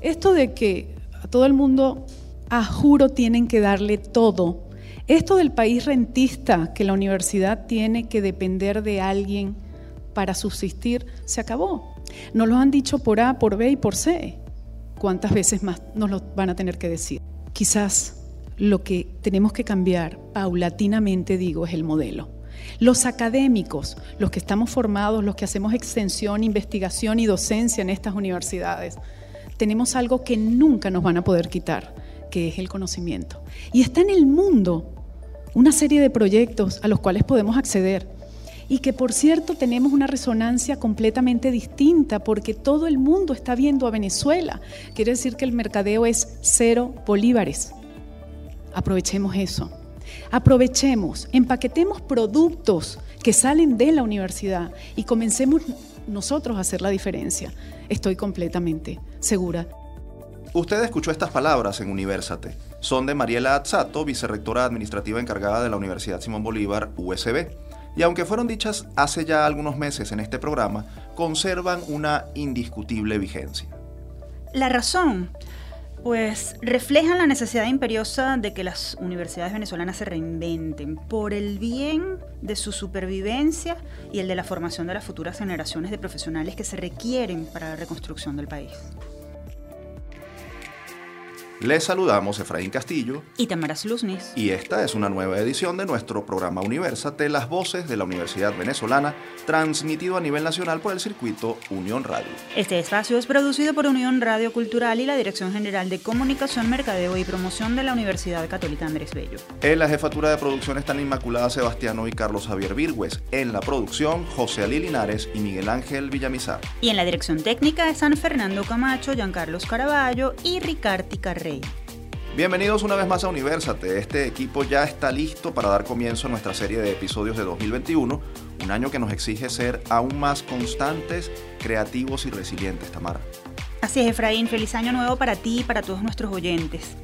esto de que a todo el mundo, a juro, tienen que darle todo. Esto del país rentista, que la universidad tiene que depender de alguien para subsistir, se acabó. Nos lo han dicho por A, por B y por C. ¿Cuántas veces más nos lo van a tener que decir? Quizás lo que tenemos que cambiar paulatinamente, digo, es el modelo. Los académicos, los que estamos formados, los que hacemos extensión, investigación y docencia en estas universidades, tenemos algo que nunca nos van a poder quitar, que es el conocimiento. Y está en el mundo una serie de proyectos a los cuales podemos acceder y que por cierto tenemos una resonancia completamente distinta porque todo el mundo está viendo a Venezuela. Quiere decir que el mercadeo es cero bolívares. Aprovechemos eso. Aprovechemos, empaquetemos productos que salen de la universidad y comencemos nosotros a hacer la diferencia. Estoy completamente segura. Usted escuchó estas palabras en Universate. Son de Mariela Azzato, vicerrectora administrativa encargada de la Universidad Simón Bolívar, USB y aunque fueron dichas hace ya algunos meses en este programa, conservan una indiscutible vigencia. La razón, pues reflejan la necesidad imperiosa de que las universidades venezolanas se reinventen por el bien de su supervivencia y el de la formación de las futuras generaciones de profesionales que se requieren para la reconstrucción del país. Les saludamos Efraín Castillo y Tamara Luznis. Y esta es una nueva edición de nuestro programa Universate, las voces de la Universidad Venezolana, transmitido a nivel nacional por el circuito Unión Radio. Este espacio es producido por Unión Radio Cultural y la Dirección General de Comunicación, Mercadeo y Promoción de la Universidad Católica Andrés Bello. En la jefatura de producción están Inmaculada Sebastiano y Carlos Javier Virgües. En la producción, José Ali Linares y Miguel Ángel Villamizar. Y en la dirección técnica están Fernando Camacho, Giancarlos Caraballo y Ricardi Carrera. Bienvenidos una vez más a Universate. Este equipo ya está listo para dar comienzo a nuestra serie de episodios de 2021, un año que nos exige ser aún más constantes, creativos y resilientes, Tamara. Así es, Efraín. Feliz año nuevo para ti y para todos nuestros oyentes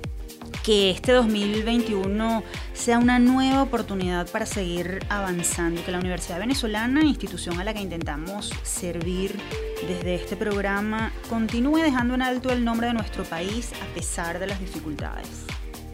que este 2021 sea una nueva oportunidad para seguir avanzando, que la Universidad Venezolana, institución a la que intentamos servir desde este programa, continúe dejando en alto el nombre de nuestro país a pesar de las dificultades.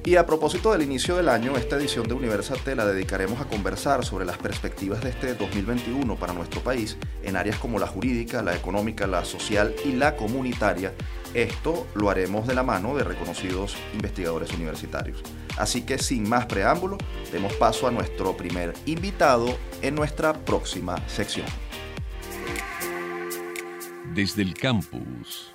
Y a propósito del inicio del año, esta edición de Universate la dedicaremos a conversar sobre las perspectivas de este 2021 para nuestro país en áreas como la jurídica, la económica, la social y la comunitaria. Esto lo haremos de la mano de reconocidos investigadores universitarios. Así que sin más preámbulo, demos paso a nuestro primer invitado en nuestra próxima sección. Desde el campus.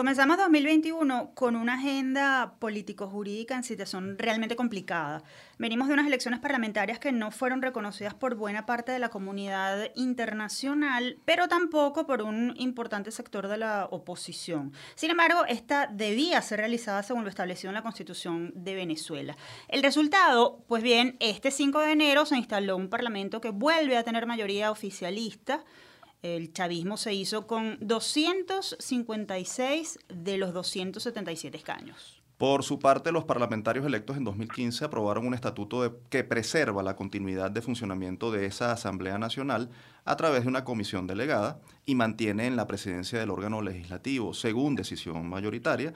Comenzamos 2021 con una agenda político-jurídica en situación realmente complicada. Venimos de unas elecciones parlamentarias que no fueron reconocidas por buena parte de la comunidad internacional, pero tampoco por un importante sector de la oposición. Sin embargo, esta debía ser realizada según lo establecido en la Constitución de Venezuela. El resultado, pues bien, este 5 de enero se instaló un parlamento que vuelve a tener mayoría oficialista el chavismo se hizo con 256 de los 277 escaños. Por su parte, los parlamentarios electos en 2015 aprobaron un estatuto que preserva la continuidad de funcionamiento de esa Asamblea Nacional a través de una comisión delegada y mantiene en la presidencia del órgano legislativo, según decisión mayoritaria,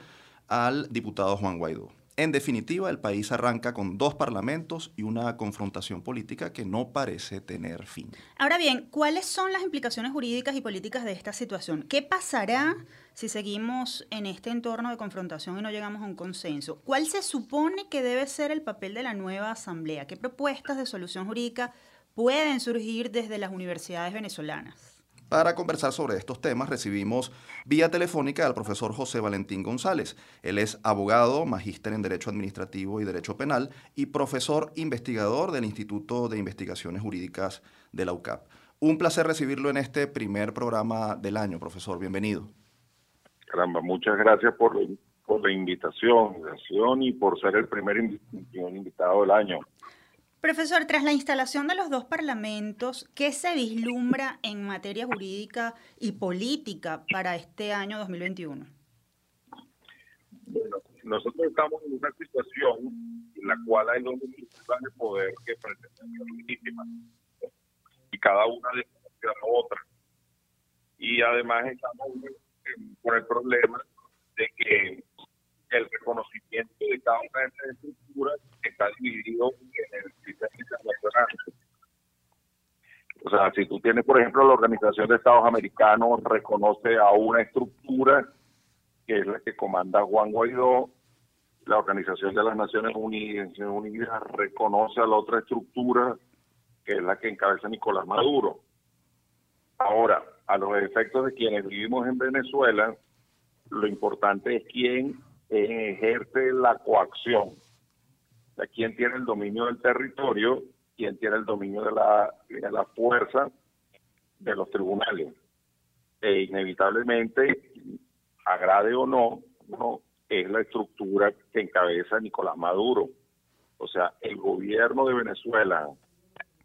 al diputado Juan Guaidó. En definitiva, el país arranca con dos parlamentos y una confrontación política que no parece tener fin. Ahora bien, ¿cuáles son las implicaciones jurídicas y políticas de esta situación? ¿Qué pasará si seguimos en este entorno de confrontación y no llegamos a un consenso? ¿Cuál se supone que debe ser el papel de la nueva Asamblea? ¿Qué propuestas de solución jurídica pueden surgir desde las universidades venezolanas? Para conversar sobre estos temas recibimos vía telefónica al profesor José Valentín González. Él es abogado, magíster en Derecho Administrativo y Derecho Penal y profesor investigador del Instituto de Investigaciones Jurídicas de la UCAP. Un placer recibirlo en este primer programa del año, profesor. Bienvenido. Caramba, muchas gracias por, por la invitación, y por ser el primer invitado del año. Profesor, tras la instalación de los dos parlamentos, ¿qué se vislumbra en materia jurídica y política para este año 2021? Bueno, nosotros estamos en una situación en la cual hay dos instituciones de poder que pretenden ser legítimas y cada una de la otra. Y además estamos con el problema de que el reconocimiento de cada una de estas estructuras está dividido en el sistema internacional. O sea, si tú tienes, por ejemplo, la Organización de Estados Americanos reconoce a una estructura que es la que comanda Juan Guaidó, la Organización de las Naciones Unidas, Unidas reconoce a la otra estructura que es la que encabeza Nicolás Maduro. Ahora, a los efectos de quienes vivimos en Venezuela, lo importante es quién ejerce la coacción. O sea, quién tiene el dominio del territorio, quién tiene el dominio de la, de la fuerza de los tribunales. E inevitablemente, agrade o no, no, es la estructura que encabeza Nicolás Maduro. O sea, el gobierno de Venezuela,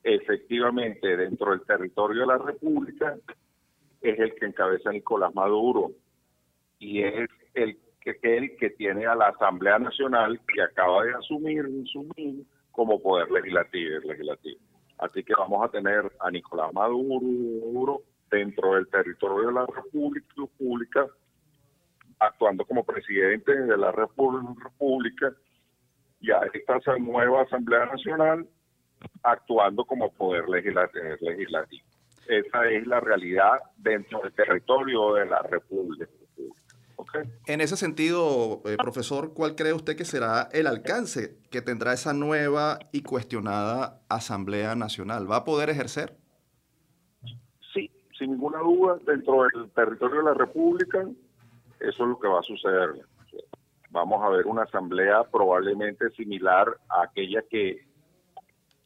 efectivamente, dentro del territorio de la República, es el que encabeza Nicolás Maduro y es el que, el que tiene a la Asamblea Nacional que acaba de asumir, como poder legislativo, legislativo. Así que vamos a tener a Nicolás Maduro dentro del territorio de la República, actuando como presidente de la República, y a esta nueva Asamblea Nacional actuando como poder legislativo. Esa es la realidad dentro del territorio de la República. En ese sentido, eh, profesor, ¿cuál cree usted que será el alcance que tendrá esa nueva y cuestionada Asamblea Nacional? ¿Va a poder ejercer? Sí, sin ninguna duda, dentro del territorio de la República, eso es lo que va a suceder. Vamos a ver una asamblea probablemente similar a aquella que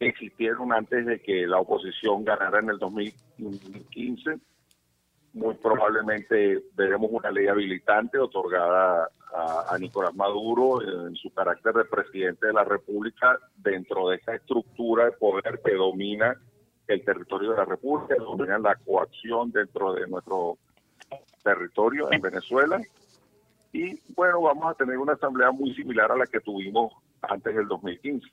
existieron antes de que la oposición ganara en el 2015 muy probablemente veremos una ley habilitante otorgada a, Nicolás Maduro en su carácter de presidente de la República dentro de esa estructura de poder que domina el territorio de la República, domina la coacción dentro de nuestro territorio en Venezuela. Y bueno, vamos a tener una asamblea muy similar a la que tuvimos antes del 2015.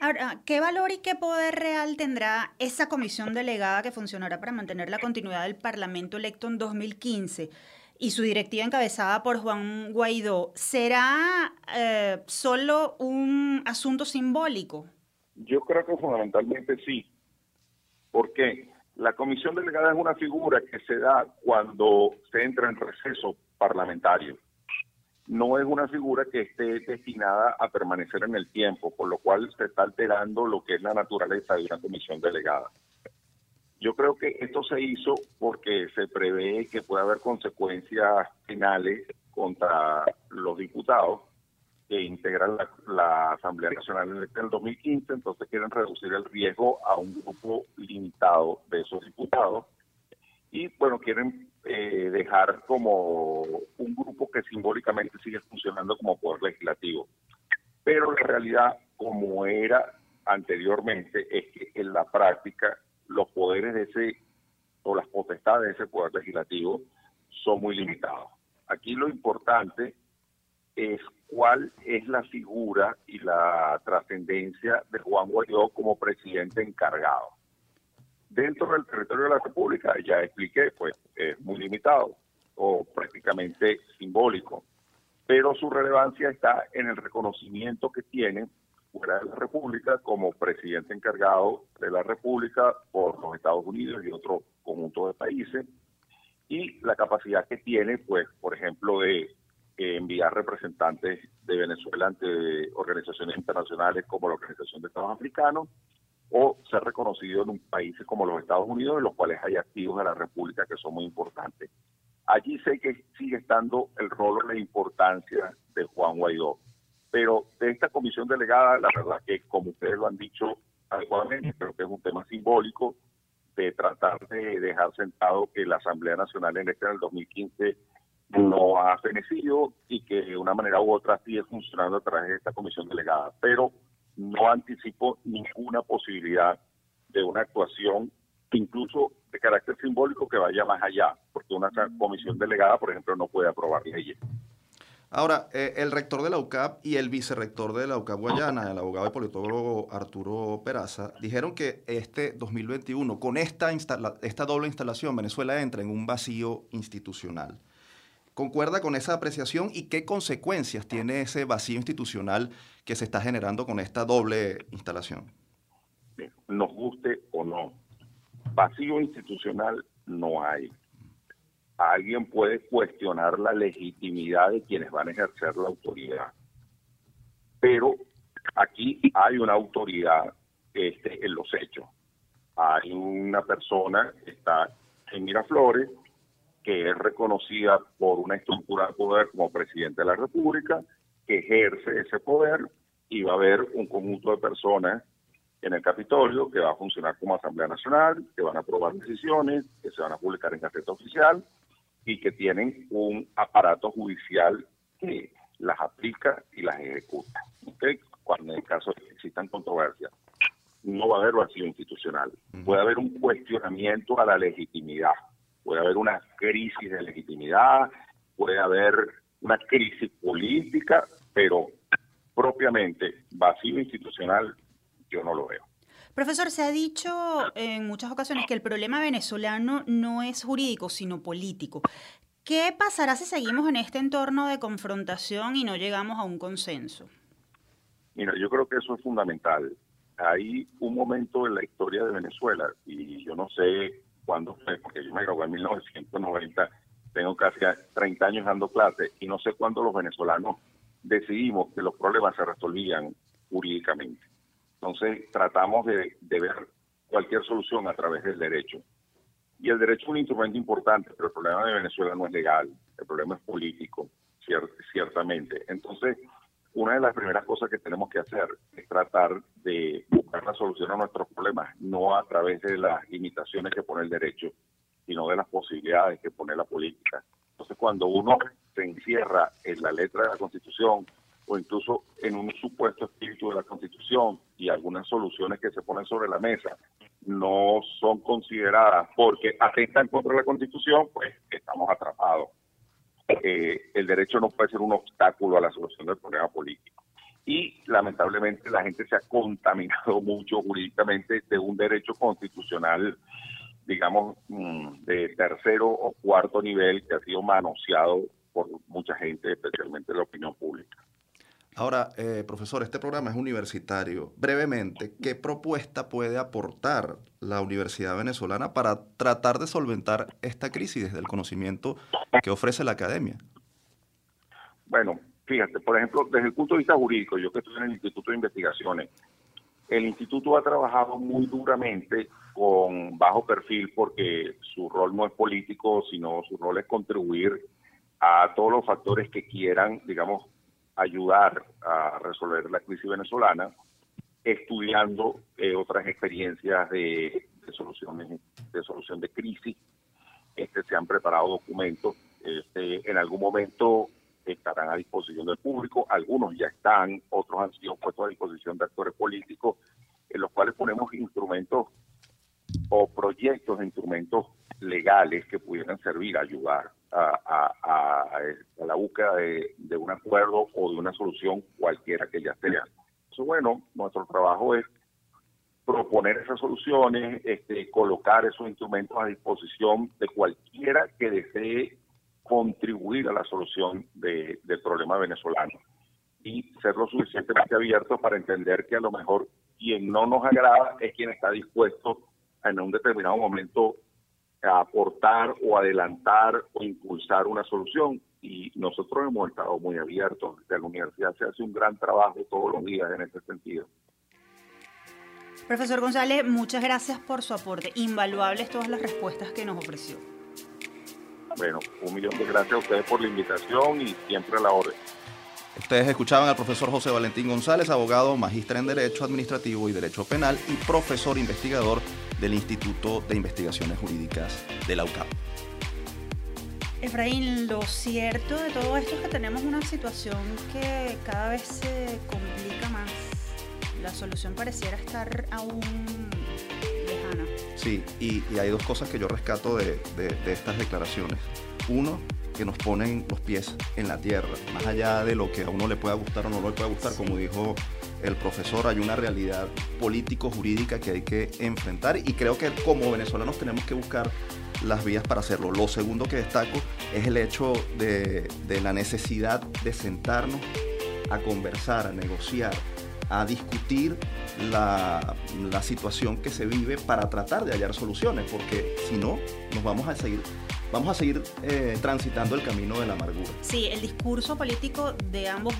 Ahora, ¿qué valor y qué poder real tendrá esa comisión delegada que funcionará para mantener la continuidad del Parlamento electo en 2015? y su directiva encabezada por Juan Guaidó, ¿será eh, solo un asunto simbólico? Yo creo que fundamentalmente sí. porque La comisión delegada es una figura que se da cuando se entra en receso parlamentario no es una figura que esté destinada a permanecer en el tiempo, por lo cual se está alterando lo que es la naturaleza de una comisión delegada. Yo creo que esto se hizo porque se prevé que pueda haber consecuencias penales contra los diputados que integran la, Asamblea Nacional en el 2015, entonces quieren reducir el riesgo a un grupo limitado de esos diputados y bueno, quieren eh, dejar como un grupo que simbólicamente sigue funcionando como poder legislativo. Pero la realidad, como era anteriormente, es que en la práctica los poderes de ese, o las potestades de ese poder legislativo son muy limitados. Aquí lo importante es cuál es la figura y la trascendencia de Juan Guaidó como presidente encargado. Dentro del territorio de la República, ya expliqué, pues es muy limitado o prácticamente simbólico, pero su relevancia está en el reconocimiento que tiene fuera de la República como presidente encargado de la República por los Estados Unidos y otro conjunto de países, y la capacidad que tiene, pues, por ejemplo, de enviar representantes de Venezuela ante organizaciones internacionales como la Organización de Estados Africanos o ser reconocido en un país como los Estados Unidos, en los cuales hay activos de la República que son muy importantes. Allí sé que sigue estando el rol la importancia de Juan Guaidó. Pero de esta comisión delegada, la verdad que, como ustedes lo han dicho adecuadamente, creo que es un tema simbólico de tratar de dejar sentado que la Asamblea Nacional en este en el 2015 no ha fenecido y que de una manera u otra sigue funcionando a través de esta comisión delegada. Pero no anticipo ninguna posibilidad de una actuación incluso de carácter simbólico que vaya más allá, porque una comisión delegada, por ejemplo, no puede aprobar leyes. Ahora, eh, el rector de la UCAP y el vicerrector de la UCAP Guayana, el abogado y politólogo Arturo Peraza, dijeron que este 2021, con esta, esta doble instalación, Venezuela entra en un vacío institucional. ¿Concuerda con esa apreciación y qué consecuencias tiene ese vacío institucional que se está generando con esta doble instalación? Nos guste o no, vacío institucional no hay alguien puede cuestionar la legitimidad de quienes van a ejercer la autoridad. Pero aquí hay una autoridad este, en los hechos. Hay una persona que está en Miraflores, que es reconocida por una estructura de poder como presidente de la República, que ejerce ese poder y va a haber un conjunto de personas en el Capitolio que va a funcionar como Asamblea Nacional, que van a aprobar decisiones, que se van a publicar en Gaceta Oficial y que tienen un aparato judicial que las aplica y las ejecuta. Cuando en el caso de que existan controversias, no va a haber vacío institucional. Puede haber un cuestionamiento a la legitimidad, puede haber una crisis de legitimidad, puede haber una crisis política, pero propiamente vacío institucional yo no lo veo. Profesor, se ha dicho en muchas ocasiones que el problema venezolano no es jurídico, sino político. ¿Qué pasará si seguimos en este entorno de confrontación y no llegamos a un consenso? Mira, yo creo que eso es fundamental. Hay un momento en la historia de Venezuela, y yo no sé cuándo fue, porque yo me gradué en 1990, tengo casi 30 años dando clases, y no sé cuándo los venezolanos decidimos que los problemas se resolvían jurídicamente. Entonces tratamos de, ver cualquier solución a través del derecho. Y el derecho es un instrumento importante, pero el problema de Venezuela no es legal, el problema es político, ciertamente. Entonces, una de las primeras cosas que tenemos que hacer es tratar de buscar la solución a nuestros problemas, no a través de las limitaciones que pone el derecho, sino de las posibilidades que pone la política. Entonces, cuando uno se encierra en la letra de la Constitución o incluso en un supuesto espíritu de la Constitución y algunas soluciones que se ponen sobre la mesa no son consideradas porque atentan contra la Constitución, pues estamos atrapados. Eh, el derecho no puede ser un obstáculo a la solución del problema político. Y lamentablemente la gente se ha contaminado mucho jurídicamente de un derecho constitucional, digamos, mm, de tercero o cuarto nivel que ha sido manoseado por mucha gente, especialmente la opinión pública. Ahora, eh, profesor, este programa es universitario. Brevemente, ¿qué propuesta puede aportar la Universidad Venezolana para tratar de solventar esta crisis desde el conocimiento que ofrece la academia? Bueno, fíjate, por ejemplo, desde el punto de vista jurídico, yo que estoy en el Instituto de Investigaciones, el instituto ha trabajado muy duramente con bajo perfil porque su rol no es político, sino su rol es contribuir a todos los factores que quieran, digamos, ayudar a resolver la crisis venezolana, estudiando eh, otras experiencias de, soluciones de solución de crisis. Este, se han preparado documentos, este, en algún momento estarán a disposición del público, algunos ya están, otros han sido puestos a disposición de actores políticos, en los cuales ponemos instrumentos o proyectos de instrumentos legales que pudieran servir a ayudar a, la búsqueda de, un acuerdo o de una solución cualquiera que ya sea. Entonces, bueno, nuestro trabajo es proponer esas soluciones, este, colocar esos instrumentos a disposición de cualquiera que desee contribuir a la solución del problema venezolano y ser lo suficientemente abiertos para entender que a lo mejor quien no nos agrada es quien está dispuesto en un determinado momento aportar o adelantar o impulsar una solución y nosotros hemos estado muy abiertos. La universidad se hace un gran trabajo todos los días en ese sentido. Profesor González, muchas gracias por su aporte. Invaluables todas las respuestas que nos ofreció. Bueno, un millón de gracias a ustedes por la invitación y siempre a la orden. Ustedes escuchaban al profesor José Valentín González, abogado, magíster en Derecho Administrativo y Derecho Penal y profesor investigador del Instituto de Investigaciones Jurídicas de la UCAP. Efraín, lo cierto de todo esto es que tenemos una situación que cada vez se complica más. La solución pareciera estar aún lejana. Sí, y, hay dos cosas que yo rescato de, estas declaraciones. Uno, que nos ponen los pies en la tierra, más allá de lo que a uno le pueda gustar o no le pueda gustar, como dijo el profesor, hay una realidad político-jurídica que hay que enfrentar y creo que como venezolanos tenemos que buscar las vías para hacerlo. Lo segundo que destaco es el hecho de, la necesidad de sentarnos a conversar, a negociar, a discutir la, la, situación que se vive para tratar de hallar soluciones, porque si no, nos vamos a seguir vamos a seguir eh, transitando el camino de la amargura. Sí, el discurso político de ambos,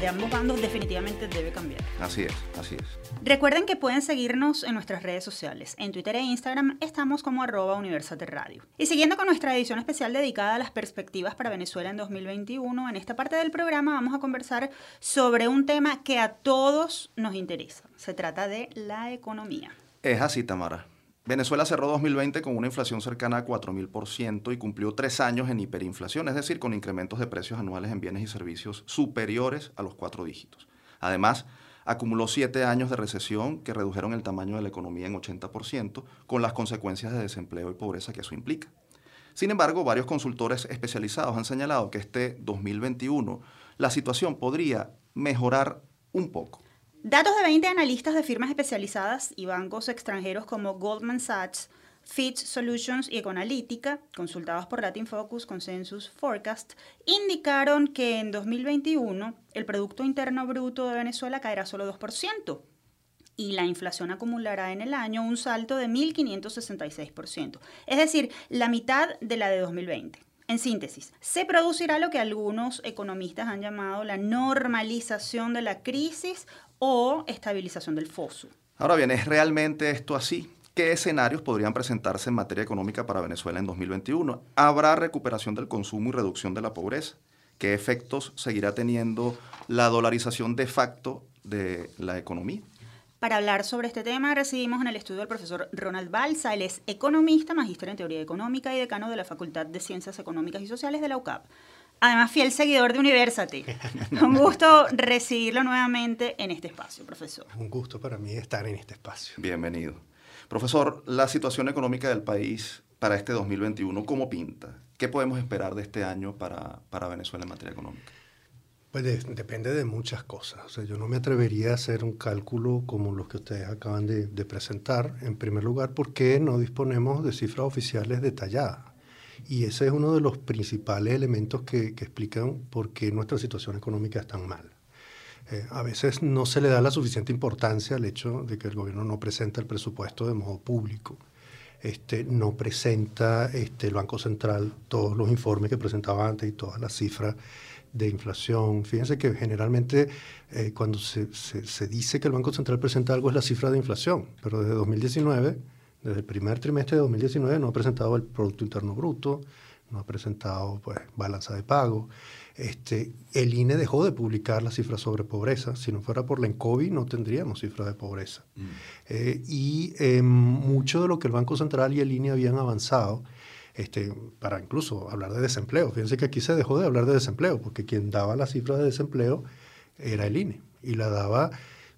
de ambos bandos definitivamente debe cambiar. Así es, así es. Recuerden que pueden seguirnos en nuestras redes sociales. En Twitter e Instagram estamos como arroba Universate Radio. Y siguiendo con nuestra edición especial dedicada a las perspectivas para Venezuela en 2021, en esta parte del programa vamos a conversar sobre un tema que a todos nos interesa. Se trata de la economía. Es así, Tamara. Venezuela cerró 2020 con una inflación cercana a 4.000% y cumplió tres años en hiperinflación, es decir, con incrementos de precios anuales en bienes y servicios superiores a los cuatro dígitos. Además, acumuló siete años de recesión que redujeron el tamaño de la economía en 80%, con las consecuencias de desempleo y pobreza que eso implica. Sin embargo, varios consultores especializados han señalado que este 2021 la situación podría mejorar un poco. Datos de 20 analistas de firmas especializadas y bancos extranjeros como Goldman Sachs, Fitch Solutions y Econalytica, consultados por Latin Focus Consensus Forecast, indicaron que en 2021 el Producto Interno Bruto de Venezuela caerá solo 2% y la inflación acumulará en el año un salto de 1.566%, es decir, la mitad de la de 2020. En síntesis, se producirá lo que algunos economistas han llamado la normalización de la crisis o estabilización del foso. Ahora bien, ¿es realmente esto así? ¿Qué escenarios podrían presentarse en materia económica para Venezuela en 2021? ¿Habrá recuperación del consumo y reducción de la pobreza? ¿Qué efectos seguirá teniendo la dolarización de facto de la economía? Para hablar sobre este tema recibimos en el estudio al profesor Ronald Balsa. Él es economista, magíster en teoría económica y decano de la Facultad de Ciencias Económicas y Sociales de la UCAP. Además, fiel seguidor de Universate. Un gusto recibirlo nuevamente en este espacio, profesor. Un gusto para mí estar en este espacio. Bienvenido. Profesor, la situación económica del país para este 2021, ¿cómo pinta? ¿Qué podemos esperar de este año para, para Venezuela en materia económica? Pues depende de muchas cosas. O sea, yo no me atrevería a hacer un cálculo como los que ustedes acaban de, de presentar. En primer lugar, porque no disponemos de cifras oficiales detalladas. Y ese es uno de los principales elementos que, explican por qué nuestra situación económica es tan mal. Eh, a veces no se le da la suficiente importancia al hecho de que el gobierno no presenta el presupuesto de modo público. Este, no presenta este, el Banco Central todos los informes que presentaba antes y todas las cifras de inflación. Fíjense que generalmente eh, cuando se, se, dice que el Banco Central presenta algo es la cifra de inflación, pero desde 2019 desde el primer trimestre de 2019 no ha presentado el Producto Interno Bruto, no ha presentado pues, balanza de pago. Este, el INE dejó de publicar las cifras sobre pobreza. Si no fuera por la ENCOVI, no tendríamos cifras de pobreza. Mm. Eh, y eh, mucho de lo que el Banco Central y el INE habían avanzado, este, para incluso hablar de desempleo. Fíjense que aquí se dejó de hablar de desempleo, porque quien daba las cifras de desempleo era el INE. Y la daba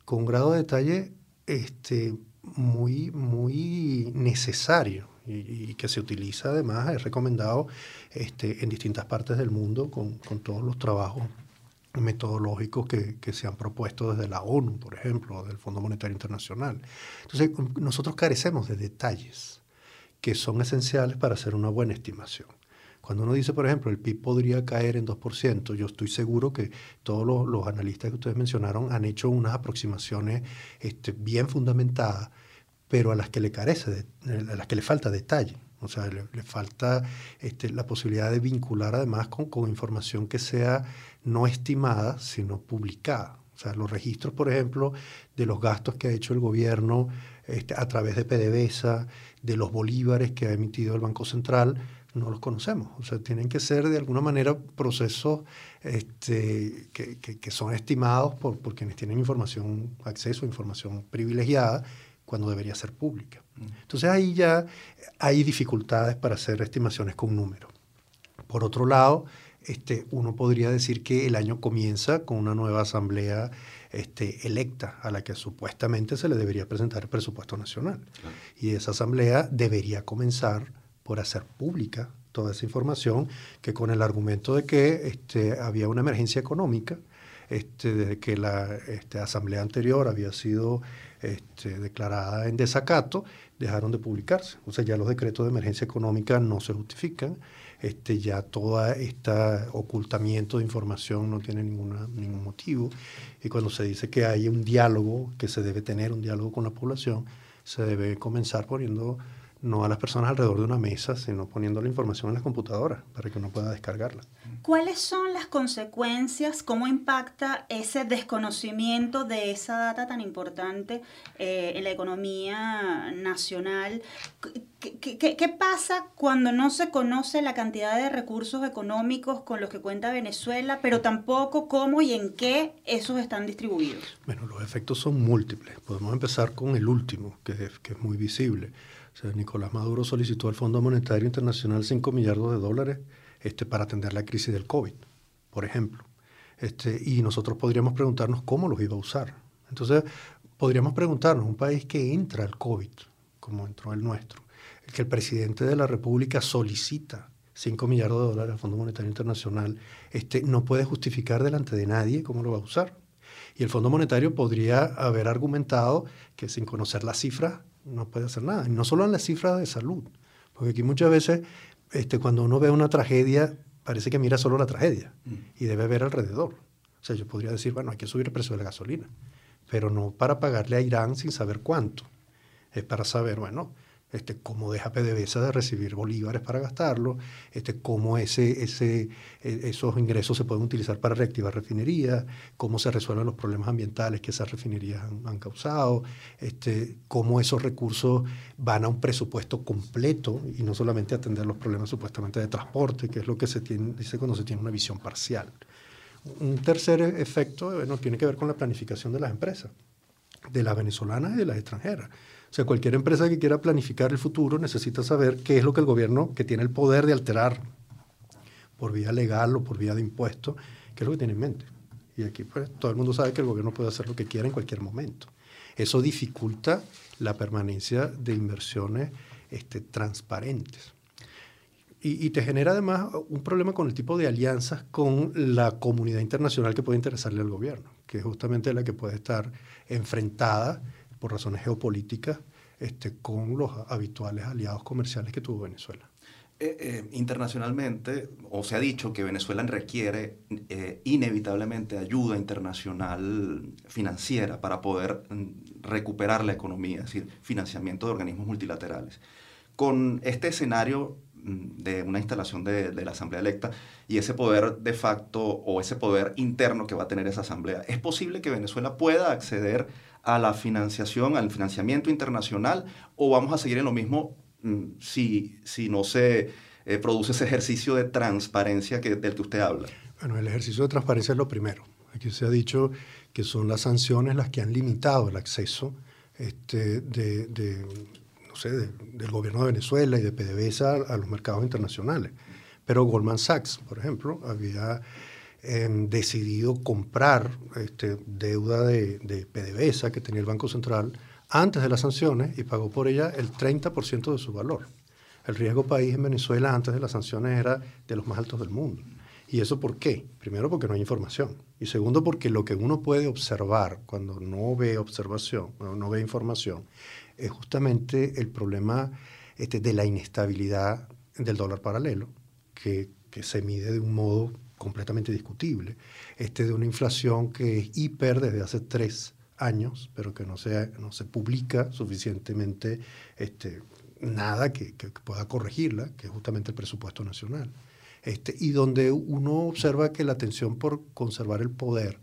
con un grado de detalle este, muy, muy necesario y, que se utiliza además, es recomendado este, en distintas partes del mundo con, con todos los trabajos metodológicos que, que, se han propuesto desde la ONU, por ejemplo, del Fondo Monetario Internacional. Entonces, nosotros carecemos de detalles que son esenciales para hacer una buena estimación. Cuando uno dice, por ejemplo, el PIB podría caer en 2%, yo estoy seguro que todos los, analistas que ustedes mencionaron han hecho unas aproximaciones este, bien fundamentadas, pero a las que le carece, a las que le falta detalle. O sea, le, falta este, la posibilidad de vincular además con, con información que sea no estimada, sino publicada. O sea, los registros, por ejemplo, de los gastos que ha hecho el gobierno este, a través de PDVSA, de los bolívares que ha emitido el Banco Central, no los conocemos. O sea, tienen que ser de alguna manera procesos este, que, que, son estimados por, por, quienes tienen información, acceso a información privilegiada, cuando debería ser pública. Mm. Entonces ahí ya hay dificultades para hacer estimaciones con números. Por otro lado, este, uno podría decir que el año comienza con una nueva asamblea este, electa a la que supuestamente se le debería presentar el presupuesto nacional. Y esa asamblea debería comenzar por hacer pública toda esa información, que con el argumento de que este, había una emergencia económica, este, desde que la este, asamblea anterior había sido declarada en desacato, dejaron de publicarse. O sea, ya los decretos de emergencia económica no se justifican, ya todo este ocultamiento de información no tiene ningún motivo. Y cuando se dice que hay un diálogo, que se debe tener un diálogo con la población, se debe comenzar poniendo no a las personas alrededor de una mesa, sino poniendo la información en las computadoras para que uno pueda descargarla. ¿Cuáles son las consecuencias? ¿Cómo impacta ese desconocimiento de esa data tan importante eh, en la economía nacional? ¿Qué, pasa cuando no se conoce la cantidad de recursos económicos con los que cuenta Venezuela, pero tampoco cómo y en qué esos están distribuidos? Bueno, los efectos son múltiples. Podemos empezar con el último, que es, muy visible Nicolás Maduro solicitó al Fondo Monetario Internacional 5 millardos de dólares este, para atender la crisis del COVID, por ejemplo. Este, y nosotros podríamos preguntarnos cómo los iba a usar. Entonces, podríamos preguntarnos, un país que entra al COVID, como entró el nuestro, que el presidente de la República solicita 5 millardos de dólares al Fondo Monetario Internacional, este, no puede justificar delante de nadie cómo lo va a usar. Y el Fondo Monetario podría haber argumentado que sin conocer las cifras no puede hacer nada. Y no solo en las cifras de salud, porque aquí muchas veces este, cuando uno ve una tragedia, parece que mira solo la tragedia mm. y debe ver alrededor. O sea, yo podría decir, bueno, hay que subir el precio de la gasolina, pero no para pagarle a Irán sin saber cuánto. Es para saber, bueno, este, cómo deja PDVSA de recibir bolívares para gastarlo, este, cómo e, esos ingresos se pueden utilizar para reactivar refinerías, cómo se resuelven los problemas ambientales que esas refinerías han, causado, este, cómo esos recursos van a un presupuesto completo y no solamente atender los problemas supuestamente de transporte, que es lo que se tiene, dice cuando se tiene una visión parcial. Un tercer efecto bueno, tiene que ver con la planificación de las empresas, de las venezolanas y de las extranjeras. O sea, cualquier empresa que quiera planificar el futuro necesita saber qué es lo que el gobierno, que tiene el poder de alterar por vía legal o por vía de impuestos, qué es lo que tiene en mente. Y aquí pues todo el mundo sabe que el gobierno puede hacer lo que quiera en cualquier momento. Eso dificulta la permanencia de inversiones este, transparentes. Y, y, te genera además un problema con el tipo de alianzas con la comunidad internacional que puede interesarle al gobierno, que es justamente la que puede estar enfrentada por razones geopolíticas este, con los habituales aliados comerciales que tuvo Venezuela. Eh, eh, internacionalmente, o se ha dicho que Venezuela requiere eh, inevitablemente ayuda internacional financiera para poder mm, recuperar la economía, es decir, financiamiento de organismos multilaterales. Con este escenario de una instalación de, de, la Asamblea electa y ese poder de facto o ese poder interno que va a tener esa Asamblea, ¿es posible que Venezuela pueda acceder a la financiación, al financiamiento internacional, o vamos a seguir en lo mismo mm, si, si no se eh, produce ese ejercicio de transparencia que, del que usted habla? Bueno, el ejercicio de transparencia es lo primero. Aquí se ha dicho que son las sanciones las que han limitado el acceso este, de, sé, del gobierno de Venezuela y de PDVSA a los mercados internacionales. Pero Goldman Sachs, por ejemplo, había decidido comprar este, deuda de, de, PDVSA que tenía el Banco Central antes de las sanciones y pagó por ella el 30% de su valor. El riesgo país en Venezuela antes de las sanciones era de los más altos del mundo. ¿Y eso por qué? Primero porque no hay información. Y segundo porque lo que uno puede observar cuando no ve observación, no ve información, es justamente el problema este, de la inestabilidad del dólar paralelo, que, que se mide de un modo completamente discutible, este de una inflación que es hiper desde hace tres años, pero que no se, no se publica suficientemente este, nada que, pueda corregirla, que es justamente el presupuesto nacional. Este, y donde uno observa que la tensión por conservar el poder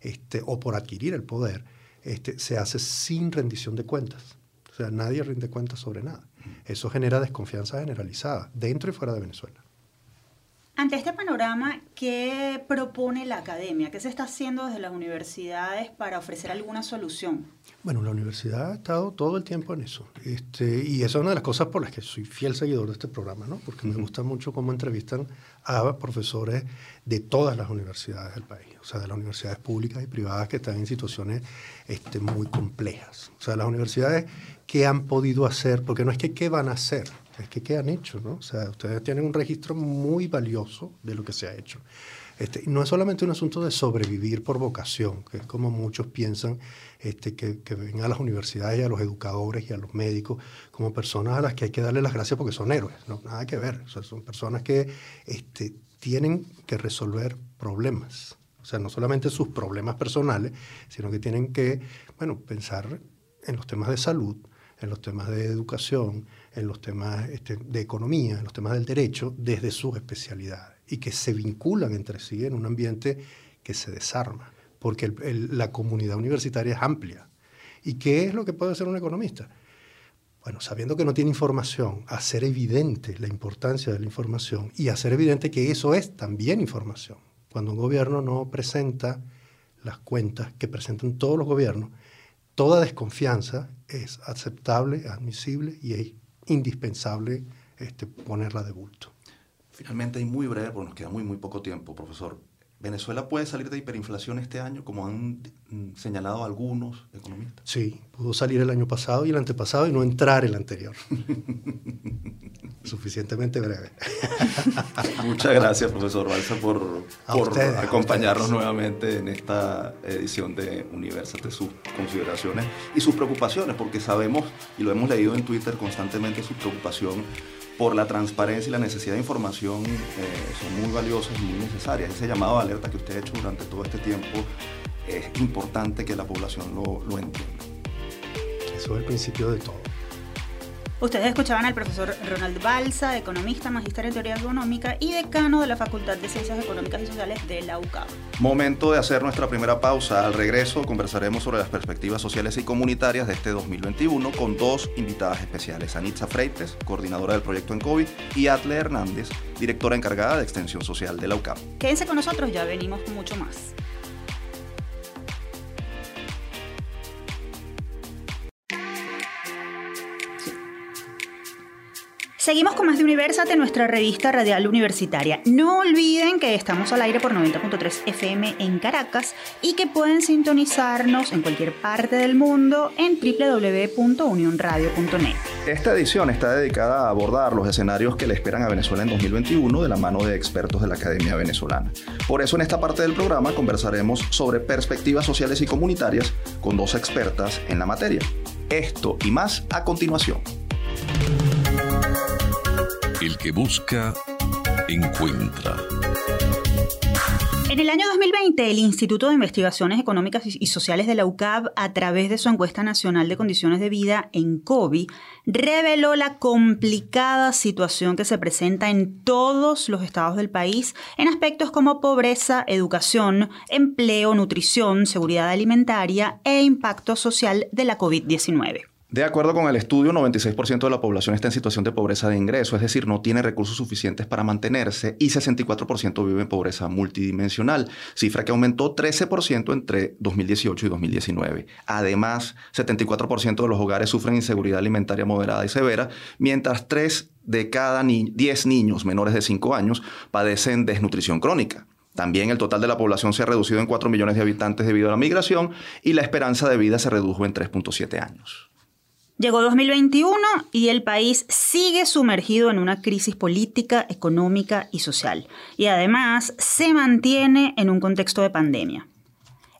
este, o por adquirir el poder este, se hace sin rendición de cuentas. O sea, nadie rinde cuentas sobre nada. Eso genera desconfianza generalizada dentro y fuera de Venezuela. Ante este panorama, ¿qué propone la academia? ¿Qué se está haciendo desde las universidades para ofrecer alguna solución? Bueno, la universidad ha estado todo el tiempo en eso. Este, y esa es una de las cosas por las que soy fiel seguidor de este programa, ¿no? porque me gusta mucho cómo entrevistan a profesores de todas las universidades del país, o sea, de las universidades públicas y privadas que están en situaciones este, muy complejas. O sea, las universidades que han podido hacer, porque no es que qué van a hacer, es que ¿qué han hecho? ¿no? O sea, ustedes tienen un registro muy valioso de lo que se ha hecho. Este, no es solamente un asunto de sobrevivir por vocación, que es como muchos piensan este, que, ven a las universidades y a los educadores y a los médicos como personas a las que hay que darle las gracias porque son héroes. No, nada que ver. Son personas que este, tienen que resolver problemas. O sea, no solamente sus problemas personales, sino que tienen que, bueno, pensar en los temas de salud, en los temas de educación, en los temas este, de economía, en los temas del derecho, desde sus especialidades y que se vinculan entre sí en un ambiente que se desarma, porque la comunidad universitaria es amplia. ¿Y qué es lo que puede hacer un economista? Bueno, sabiendo que no tiene información, hacer evidente la importancia de la información y hacer evidente que eso es también información. Cuando un gobierno no presenta las cuentas que presentan todos los gobiernos, toda desconfianza es aceptable, admisible y es indispensable este, ponerla de bulto. Finalmente, y muy breve, porque nos queda muy, muy poco tiempo, profesor. ¿Venezuela puede salir de hiperinflación este año, como han señalado algunos economistas? Sí, pudo salir el año pasado y el antepasado y no entrar el anterior. Suficientemente breve. Muchas gracias, profesor Balsa, por, por ustedes, acompañarnos nuevamente en esta edición de Universate, sus consideraciones y sus preocupaciones, porque sabemos, y lo hemos leído en Twitter constantemente, su preocupación por la transparencia y la necesidad de información eh, son muy valiosas y muy necesarias. Ese llamado de alerta que usted ha hecho durante todo este tiempo es importante que la población lo, lo entienda. Eso es el principio de todo. Ustedes escuchaban al profesor Ronald Balsa, economista, magíster en teoría económica y decano de la Facultad de Ciencias Económicas y Sociales de la UCAB. Momento de hacer nuestra primera pausa. Al regreso conversaremos sobre las perspectivas sociales y comunitarias de este 2021 con dos invitadas especiales, Anitza Freites, coordinadora del proyecto en COVID, y Atle Hernández, directora encargada de Extensión Social de la UCAB. Quédense con nosotros, ya venimos mucho más. Seguimos con más de Universate, nuestra revista radial universitaria. No olviden que estamos al aire por 90.3 FM en Caracas y que pueden sintonizarnos en cualquier parte del mundo en www.unionradio.net. Esta edición está dedicada a abordar los escenarios que le esperan a Venezuela en 2021 de la mano de expertos de la Academia Venezolana. Por eso en esta parte del programa conversaremos sobre perspectivas sociales y comunitarias con dos expertas en la materia. Esto y más a continuación. El que busca, encuentra. En el año 2020, el Instituto de Investigaciones Económicas y Sociales de la UCAB, a través de su encuesta nacional de condiciones de vida en COVID, reveló la complicada situación que se presenta en todos los estados del país en aspectos como pobreza, educación, empleo, nutrición, seguridad alimentaria e impacto social de la COVID-19. De acuerdo con el estudio, 96% de la población está en situación de pobreza de ingreso, es decir, no tiene recursos suficientes para mantenerse y 64% vive en pobreza multidimensional, cifra que aumentó 13% entre 2018 y 2019. Además, 74% de los hogares sufren inseguridad alimentaria moderada y severa, mientras 3 de cada 10 niños menores de 5 años padecen desnutrición crónica. También el total de la población se ha reducido en 4 millones de habitantes debido a la migración y la esperanza de vida se redujo en 3.7 años. Llegó 2021 y el país sigue sumergido en una crisis política, económica y social. Y además se mantiene en un contexto de pandemia.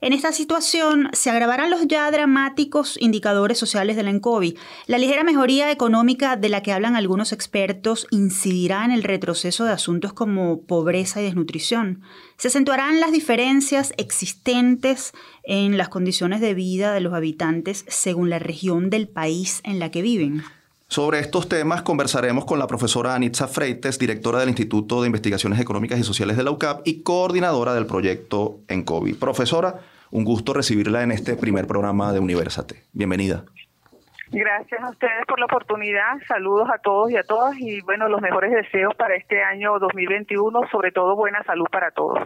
En esta situación se agravarán los ya dramáticos indicadores sociales del ENCOVI. La ligera mejoría económica de la que hablan algunos expertos incidirá en el retroceso de asuntos como pobreza y desnutrición. Se acentuarán las diferencias existentes en las condiciones de vida de los habitantes según la región del país en la que viven. Sobre estos temas conversaremos con la profesora Anitza Freites, directora del Instituto de Investigaciones Económicas y Sociales de la UCAP y coordinadora del proyecto en COVID. Profesora, un gusto recibirla en este primer programa de Universate. Bienvenida. Gracias a ustedes por la oportunidad. Saludos a todos y a todas y bueno, los mejores deseos para este año 2021, sobre todo buena salud para todos.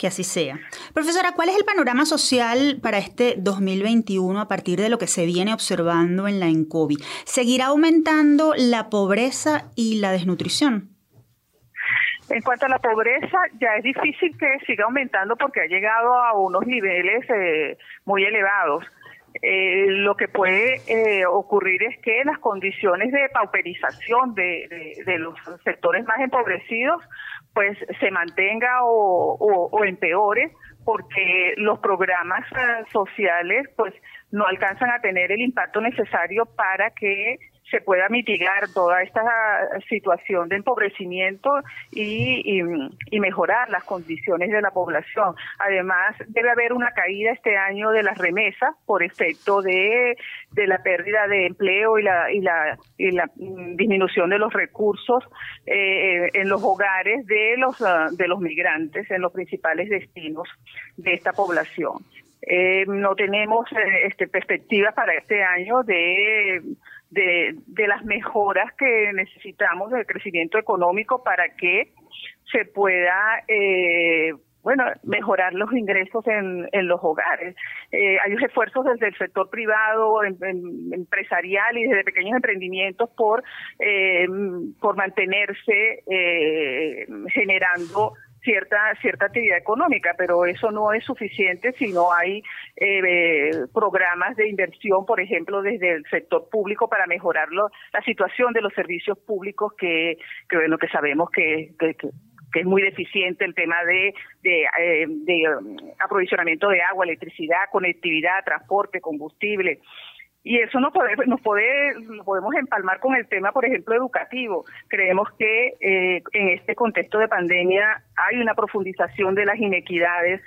Que así sea. Profesora, ¿cuál es el panorama social para este 2021 a partir de lo que se viene observando en la ENCOVI? ¿Seguirá aumentando la pobreza y la desnutrición? En cuanto a la pobreza, ya es difícil que siga aumentando porque ha llegado a unos niveles eh, muy elevados. eh, lo que puede eh, ocurrir es que las condiciones de pauperización de, los sectores más empobrecidos pues se mantenga o, o, empeore porque los programas eh, sociales pues no alcanzan a tener el impacto necesario para que se pueda mitigar toda esta situación de empobrecimiento y, mejorar las condiciones de la población. Además, debe haber una caída este año de las remesas por efecto de, la pérdida de empleo y la, y la, y la disminución de los recursos eh, en los hogares de los, ah, de los migrantes en los principales destinos de esta población. Eh, no tenemos eh, este, perspectivas para este año de de, de las mejoras que necesitamos del crecimiento económico para que se pueda eh, bueno, mejorar los ingresos en, los hogares. Eh, hay esfuerzos desde el sector privado, empresarial y desde pequeños emprendimientos por, eh, por mantenerse eh, generando cierta cierta actividad económica, pero eso no es suficiente si no hay eh, programas de inversión, por ejemplo, desde el sector público para mejorar la situación de los servicios públicos que, que bueno, que sabemos que, es muy deficiente el tema de, de, eh, um, aprovisionamiento de agua, electricidad, conectividad, transporte, combustible. Y eso nos, puede, puede, podemos empalmar con el tema, por ejemplo, educativo. Creemos que eh, en este contexto de pandemia hay una profundización de las inequidades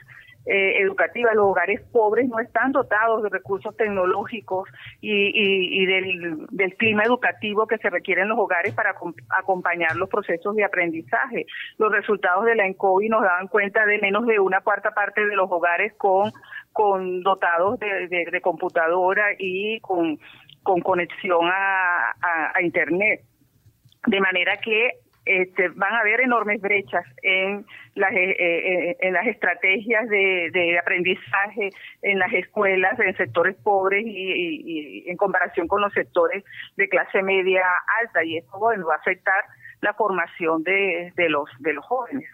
eh, educativas. Los hogares pobres no están dotados de recursos tecnológicos y, del, del, clima educativo que se requiere en los hogares para acompañar los procesos de aprendizaje. Los resultados de la ENCOVI nos daban cuenta de menos de una cuarta parte de los hogares con con dotados de, computadora y con, con conexión a, Internet. De manera que este, van a haber enormes brechas en las, eh, eh, en las estrategias de, de, aprendizaje en las escuelas, en sectores pobres y, en comparación con los sectores de clase media alta. Y esto bueno, va a afectar la formación de, de, los, de los jóvenes.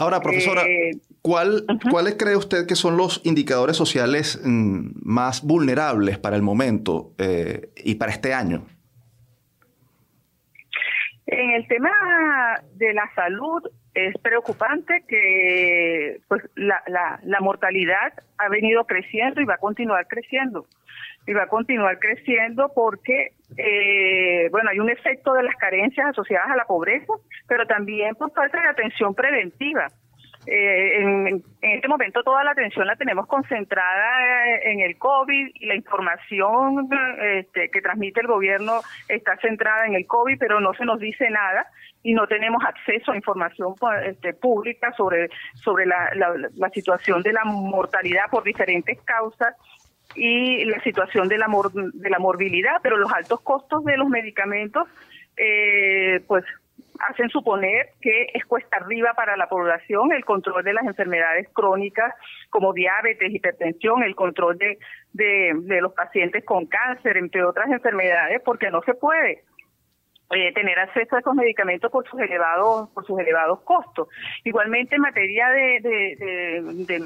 Ahora, profesora, eh, ¿cuál, ¿cuáles cree usted que son los indicadores sociales mm, más vulnerables para el momento eh, y para este año? En el tema de la salud es preocupante que pues la, la, la mortalidad ha venido creciendo y va a continuar creciendo y va a continuar creciendo porque, eh, bueno, hay un efecto de las carencias asociadas a la pobreza, pero también por falta de atención preventiva. Eh, en, este momento toda la atención la tenemos concentrada eh, en el COVID y la información este, que transmite el gobierno está centrada en el COVID, pero no se nos dice nada y no tenemos acceso a información este, pública sobre, sobre la, la situación de la mortalidad por diferentes causas y la situación de la, de la morbilidad, pero los altos costos de los medicamentos, eh, pues hacen suponer que es cuesta arriba para la población el control de las enfermedades crónicas como diabetes, hipertensión, el control de, de, los pacientes con cáncer, entre otras enfermedades, porque no se puede eh, tener acceso a esos medicamentos por sus elevados por sus elevados costos. Igualmente en materia de, de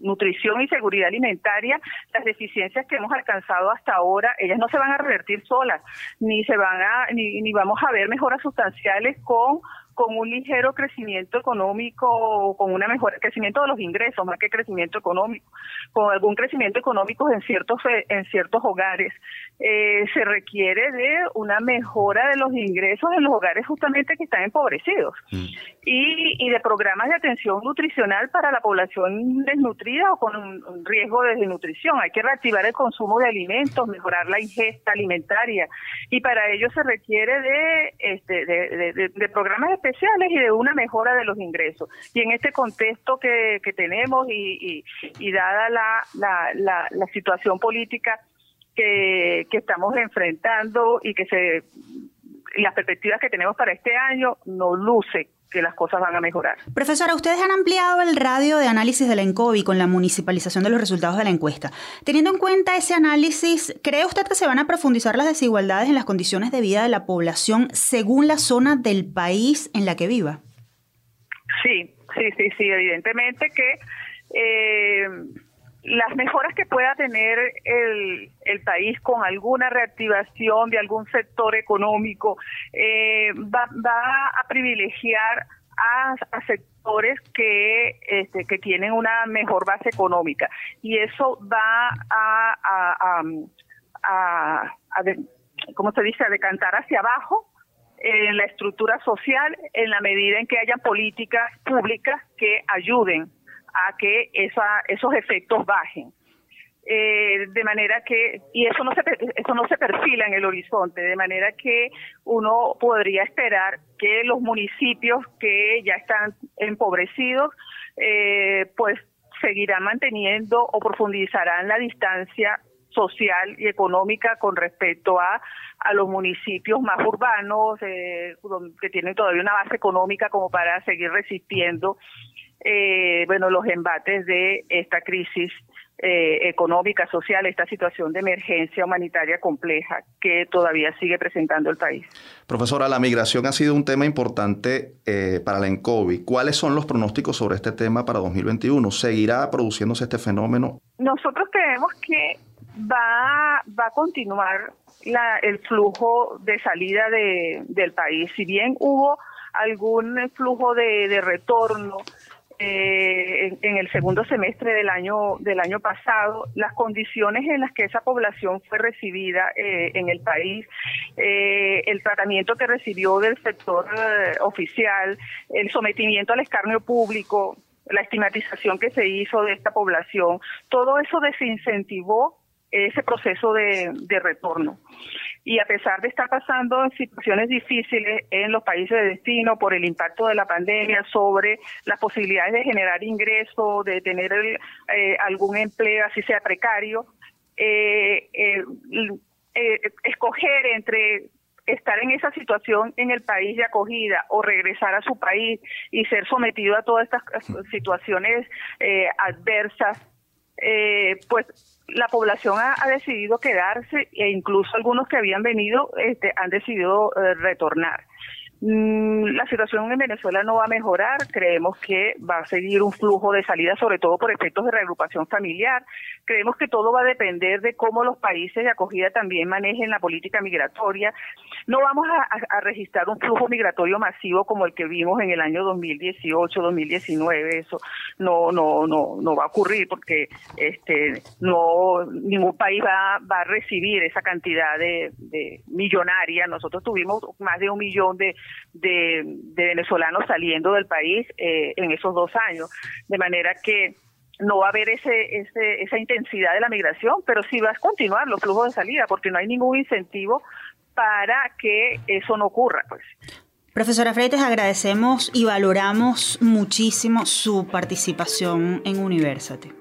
nutrición y seguridad alimentaria, las deficiencias que hemos alcanzado hasta ahora, ellas no se van a revertir solas, ni se van a, ni, ni vamos a ver mejoras sustanciales con con un ligero crecimiento económico, con un mejor crecimiento de los ingresos, más que crecimiento económico, con algún crecimiento económico en ciertos en ciertos hogares, eh, se requiere de una mejora de los ingresos en los hogares justamente que están empobrecidos mm. y, y de programas de atención nutricional para la población desnutrida o con un riesgo de desnutrición. Hay que reactivar el consumo de alimentos, mejorar la ingesta alimentaria y para ello se requiere de, este, de, de programas específicos y de una mejora de los ingresos. Y en este contexto que, que tenemos y, y, dada la, la, la, situación política que, que estamos enfrentando y que se las perspectivas que tenemos para este año no luce que las cosas van a mejorar. Profesora, ustedes han ampliado el radio de análisis de la ENCOVI con la municipalización de los resultados de la encuesta. Teniendo en cuenta ese análisis, ¿cree usted que se van a profundizar las desigualdades en las condiciones de vida de la población según la zona del país en la que viva? Sí, sí, sí, sí, evidentemente que... Eh, las mejoras que pueda tener el, el, país con alguna reactivación de algún sector económico eh, va, va, a privilegiar a, sectores que, este, que tienen una mejor base económica y eso va a, a, ¿cómo se dice?, a decantar hacia abajo en la estructura social en la medida en que hayan políticas públicas que ayuden a que esa, esos efectos bajen. Eh, de manera que, y eso no, se, eso no se perfila en el horizonte, de manera que uno podría esperar que los municipios que ya están empobrecidos, eh, pues seguirán manteniendo o profundizarán la distancia social y económica con respecto a, a los municipios más urbanos, eh, que tienen todavía una base económica como para seguir resistiendo eh, bueno, los embates de esta crisis eh, económica, social, esta situación de emergencia humanitaria compleja que todavía sigue presentando el país. Profesora, la migración ha sido un tema importante eh, para la ENCOVI. ¿Cuáles son los pronósticos sobre este tema para 2021? ¿Seguirá produciéndose este fenómeno? Nosotros creemos que va, va a continuar la, el flujo de salida de, del país. Si bien hubo algún flujo de, de retorno, eh, en, el segundo semestre del año del año pasado las condiciones en las que esa población fue recibida eh, en el país eh, el tratamiento que recibió del sector oficial el sometimiento al escarnio público la estigmatización que se hizo de esta población todo eso desincentivó ese proceso de, de retorno. Y a pesar de estar pasando en situaciones difíciles en los países de destino por el impacto de la pandemia sobre las posibilidades de generar ingresos, de tener eh, algún empleo, así sea precario, eh, eh, escoger entre estar en esa situación en el país de acogida o regresar a su país y ser sometido a todas estas situaciones adversas, pues la población ha, decidido quedarse e incluso algunos que habían venido este, han decidido eh, retornar. Mm, la situación en Venezuela no va a mejorar, creemos que va a seguir un flujo de salida, sobre todo por efectos de reagrupación familiar. Creemos que todo va a depender de cómo los países de acogida también manejen la política migratoria. No vamos a, registrar un flujo migratorio masivo como el que vimos en el año 2018, 2019. Eso no, no, no, no va a ocurrir porque este, no, ningún país va, va a recibir esa cantidad de, de millonaria. Nosotros tuvimos más de un millón de de, venezolanos saliendo del país eh, en esos dos años. De manera que no va a haber ese, ese, esa intensidad de la migración, pero sí va a continuar los flujos de salida, porque no hay ningún incentivo para que eso no ocurra. Pues. Profesora Freites, agradecemos y valoramos muchísimo su participación en University.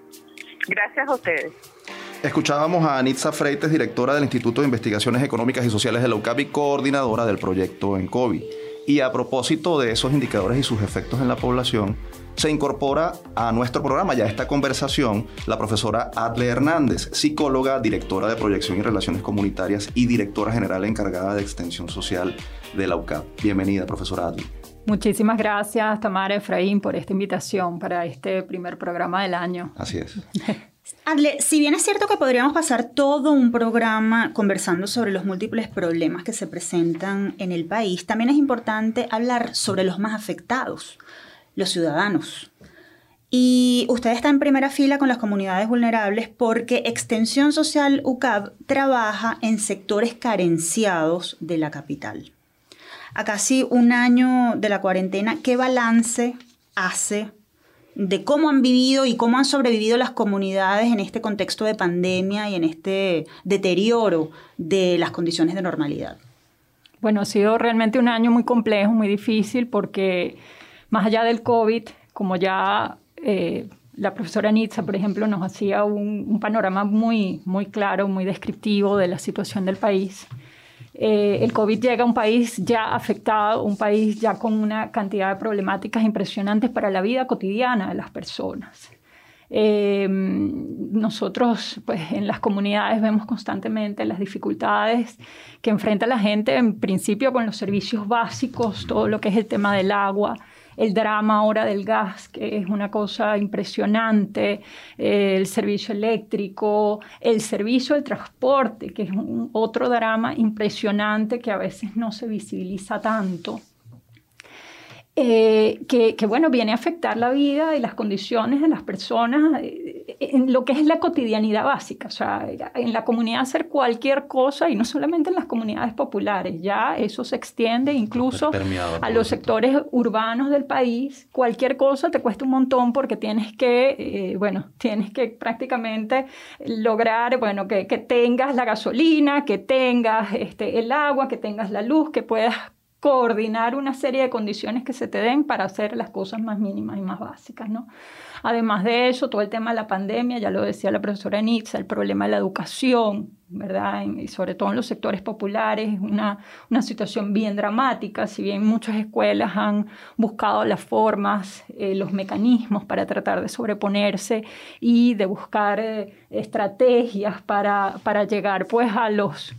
Gracias a ustedes. Escuchábamos a Anitza Freites, directora del Instituto de Investigaciones Económicas y Sociales de la UCAP y coordinadora del proyecto en COVID. Y a propósito de esos indicadores y sus efectos en la población, se incorpora a nuestro programa ya esta conversación la profesora Adle Hernández, psicóloga, directora de proyección y relaciones comunitarias y directora general encargada de extensión social de la UCAP. Bienvenida, profesora Adle. Muchísimas gracias, Tamara Efraín, por esta invitación para este primer programa del año. Así es. Adle, si bien es cierto que podríamos pasar todo un programa conversando sobre los múltiples problemas que se presentan en el país, también es importante hablar sobre los más afectados, los ciudadanos. Y usted está en primera fila con las comunidades vulnerables porque Extensión Social UCAB trabaja en sectores carenciados de la capital. A casi un año de la cuarentena, ¿qué balance hace de cómo han vivido y cómo han sobrevivido las comunidades en este contexto de pandemia y en este deterioro de las condiciones de normalidad? Bueno, ha sido realmente un año muy complejo, muy difícil, porque más allá del COVID, como ya eh, la profesora Nitza, por ejemplo, nos hacía un, un, panorama muy, muy claro, muy descriptivo de la situación del país. Eh, el COVID llega a un país ya afectado, un país ya con una cantidad de problemáticas impresionantes para la vida cotidiana de las personas. Eh, nosotros pues, en las comunidades vemos constantemente las dificultades que enfrenta la gente, en principio con los servicios básicos, todo lo que es el tema del agua, el drama ahora del gas, que es una cosa impresionante, el servicio eléctrico, el servicio del transporte, que es un, otro drama impresionante que a veces no se visibiliza tanto. Eh, que, bueno, viene a afectar la vida y las condiciones de las personas eh, en lo que es la cotidianidad básica, o sea, en la comunidad hacer cualquier cosa y no solamente en las comunidades populares, ya eso se extiende incluso a los sectores urbanos del país, cualquier cosa te cuesta un montón porque tienes que, eh, bueno, tienes que prácticamente lograr, bueno, que, que tengas la gasolina, que tengas este, el agua, que tengas la luz, que puedas coordinar una serie de condiciones que se te den para hacer las cosas más mínimas y más básicas, ¿no? Además de eso, todo el tema de la pandemia, ya lo decía la profesora Nitza, el problema de la educación, ¿verdad? Y sobre todo en los sectores populares, es una, una situación bien dramática, si bien muchas escuelas han buscado las formas, eh, los mecanismos para tratar de sobreponerse y de buscar eh, estrategias para, para llegar pues a los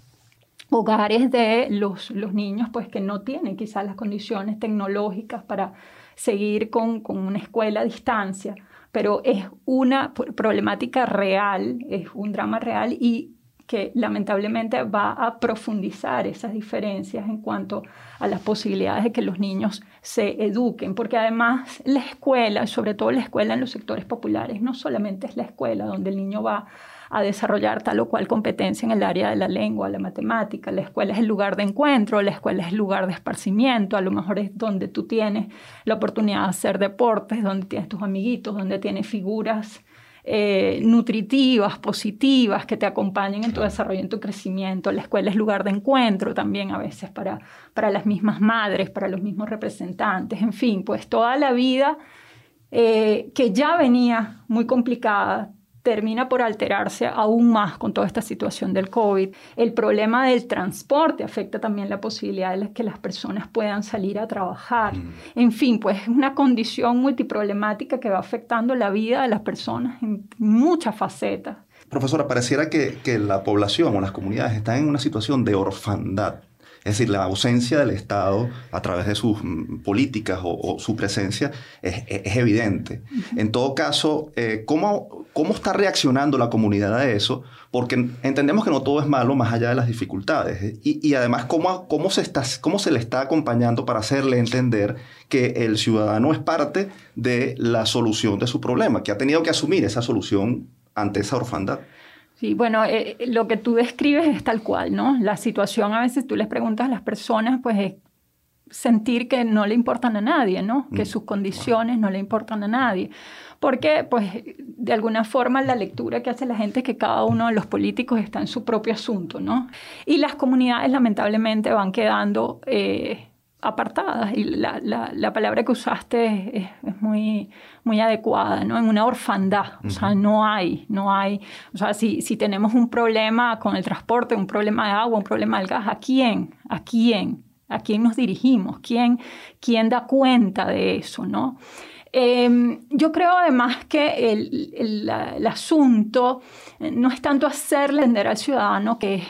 hogares de los, los niños pues que no tienen quizás las condiciones tecnológicas para seguir con, con una escuela a distancia, pero es una problemática real, es un drama real y que lamentablemente va a profundizar esas diferencias en cuanto a las posibilidades de que los niños se eduquen, porque además la escuela, sobre todo la escuela en los sectores populares, no solamente es la escuela donde el niño va a desarrollar tal o cual competencia en el área de la lengua, la matemática. La escuela es el lugar de encuentro, la escuela es el lugar de esparcimiento, a lo mejor es donde tú tienes la oportunidad de hacer deportes, donde tienes tus amiguitos, donde tienes figuras eh, nutritivas, positivas, que te acompañen en tu desarrollo, en tu crecimiento. La escuela es lugar de encuentro también a veces para, para las mismas madres, para los mismos representantes, en fin, pues toda la vida eh, que ya venía muy complicada, termina por alterarse aún más con toda esta situación del COVID. El problema del transporte afecta también la posibilidad de que las personas puedan salir a trabajar. Mm. En fin, pues es una condición multiproblemática que va afectando la vida de las personas en muchas facetas. Profesora, pareciera que, que la población o las comunidades están en una situación de orfandad. Es decir, la ausencia del Estado a través de sus mm, políticas o, su presencia es, evidente. En todo caso, eh, ¿cómo, ¿cómo está reaccionando la comunidad a eso? Porque entendemos que no todo es malo más allá de las dificultades. ¿eh? Y, además, ¿cómo, cómo, se está, ¿cómo se le está acompañando para hacerle entender que el ciudadano es parte de la solución de su problema, que ha tenido que asumir esa solución ante esa orfandad? Sí, bueno, eh, eh, lo que tú describes es tal cual, ¿no? La situación a veces tú les preguntas a las personas, pues es sentir que no le importan a nadie, ¿no? Que mm. sus condiciones no le importan a nadie. Porque, pues, de alguna forma la lectura que hace la gente es que cada uno de los políticos está en su propio asunto, ¿no? Y las comunidades lamentablemente van quedando eh, apartadas y la, la, la, palabra que usaste es, es, muy, muy adecuada, ¿no? En una orfandad, o sea, no hay, no hay, o sea, si, si tenemos un problema con el transporte, un problema de agua, un problema del gas, ¿a quién? ¿A quién? ¿A quién nos dirigimos? ¿Quién, quién da cuenta de eso, no? Eh, yo creo además que el, el, el, asunto no es tanto hacerle entender al ciudadano que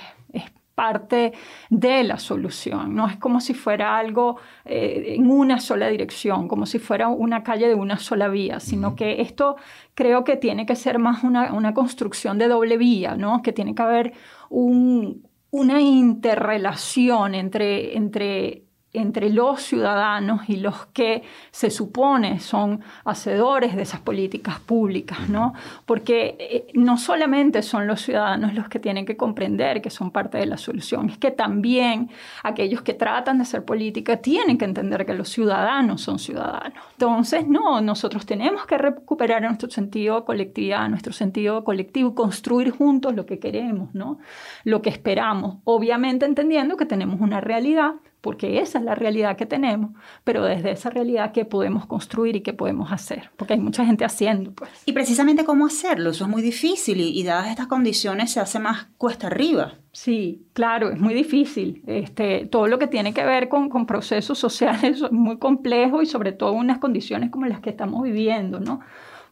parte de la solución. No es como si fuera algo eh, en una sola dirección, como si fuera una calle de una sola vía, sino que esto creo que tiene que ser más una, una construcción de doble vía, ¿no? que tiene que haber un, una interrelación entre, entre entre los ciudadanos y los que se supone son hacedores de esas políticas públicas, ¿no? Porque eh, no solamente son los ciudadanos los que tienen que comprender que son parte de la solución, es que también aquellos que tratan de hacer política tienen que entender que los ciudadanos son ciudadanos. Entonces, no, nosotros tenemos que recuperar nuestro sentido de colectividad, nuestro sentido colectivo, construir juntos lo que queremos, ¿no? Lo que esperamos, obviamente entendiendo que tenemos una realidad porque esa es la realidad que tenemos, pero desde esa realidad qué podemos construir y qué podemos hacer, porque hay mucha gente haciendo. Pues. Y precisamente cómo hacerlo, eso es muy difícil y, dadas estas condiciones se hace más cuesta arriba. Sí, claro, es muy difícil. Este, todo lo que tiene que ver con, con procesos sociales es muy complejo y sobre todo unas condiciones como las que estamos viviendo, ¿no?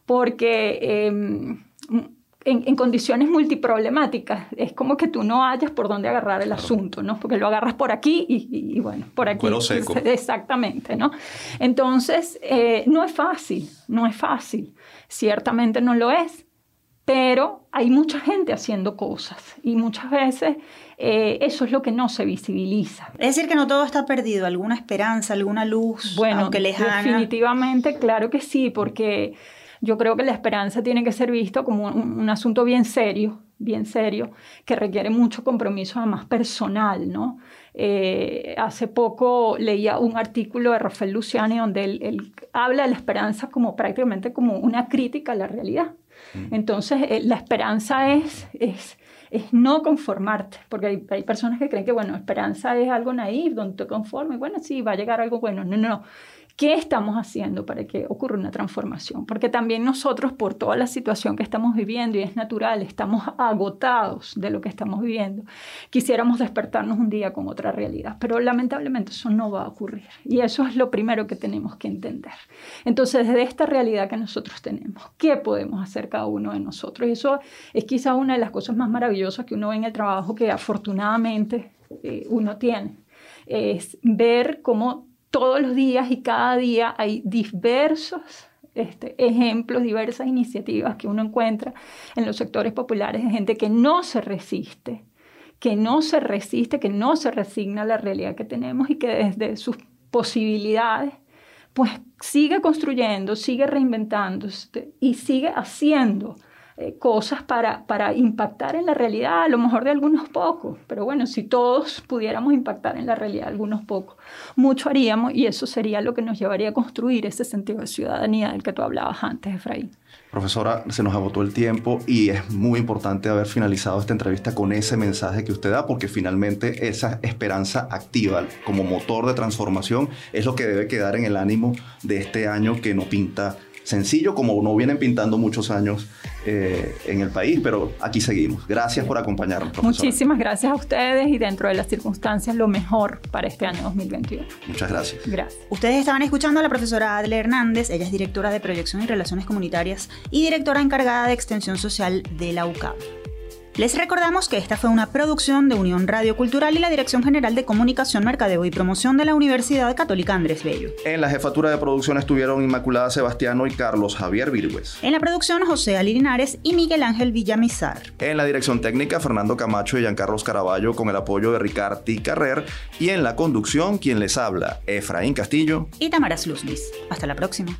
Porque... Em, en, condiciones multiproblemáticas. Es como que tú no hayas por dónde agarrar el asunto, ¿no? Porque lo agarras por aquí y, bueno, por aquí. seco. Exactamente, ¿no? Entonces, eh, no es fácil, no es fácil. Ciertamente no lo es, pero hay mucha gente haciendo cosas y muchas veces eh, eso es lo que no se visibiliza. Es decir, que no todo está perdido, alguna esperanza, alguna luz, bueno, aunque lejana. Definitivamente, claro que sí, porque yo creo que la esperanza tiene que ser visto como un, asunto bien serio, bien serio, que requiere mucho compromiso además personal, ¿no? Eh, hace poco leía un artículo de Rafael Luciani donde él, habla de la esperanza como prácticamente como una crítica a la realidad. Mm. Entonces, eh, la esperanza es, es, es, no conformarte, porque hay, hay, personas que creen que, bueno, esperanza es algo naive, donde te conformas, y bueno, sí, va a llegar algo bueno. No, no, no. ¿Qué estamos haciendo para que ocurra una transformación? Porque también nosotros, por toda la situación que estamos viviendo, y es natural, estamos agotados de lo que estamos viviendo, quisiéramos despertarnos un día con otra realidad, pero lamentablemente eso no va a ocurrir. Y eso es lo primero que tenemos que entender. Entonces, desde esta realidad que nosotros tenemos, ¿qué podemos hacer cada uno de nosotros? Y eso es quizá una de las cosas más maravillosas que uno ve en el trabajo que afortunadamente eh, uno tiene. Es ver cómo todos los días y cada día hay diversos este, ejemplos, diversas iniciativas que uno encuentra en los sectores populares de gente que no se resiste, que no se resiste, que no se resigna a la realidad que tenemos y que desde sus posibilidades, pues sigue construyendo, sigue reinventándose y sigue haciendo eh, cosas para, para impactar en la realidad, a lo mejor de algunos pocos, pero bueno, si todos pudiéramos impactar en la realidad algunos pocos, mucho haríamos y eso sería lo que nos llevaría a construir ese sentido de ciudadanía del que tú hablabas antes, Efraín. Profesora, se nos agotó el tiempo y es muy importante haber finalizado esta entrevista con ese mensaje que usted da, porque finalmente esa esperanza activa como motor de transformación es lo que debe quedar en el ánimo de este año que no pinta sencillo como no vienen pintando muchos años eh, en el país, pero aquí seguimos. Gracias por acompañarnos. Profesora. Muchísimas gracias a ustedes y dentro de las circunstancias lo mejor para este año 2021. Muchas gracias. Gracias. Ustedes estaban escuchando a la profesora Adle Hernández, ella es directora de Proyección y Relaciones Comunitarias y directora encargada de Extensión Social de la UCAP. Les recordamos que esta fue una producción de Unión Radio Cultural y la Dirección General de Comunicación, Mercadeo y Promoción de la Universidad Católica Andrés Bello. En la jefatura de producción estuvieron Inmaculada Sebastiano y Carlos Javier Virgües. En la producción, José Ali Linares y Miguel Ángel Villamizar. En la dirección técnica, Fernando Camacho y Giancarlos Caraballo con el apoyo de Ricardi Carrer. Y en la conducción, quien les habla, Efraín Castillo y Tamara Luznis. Hasta la próxima.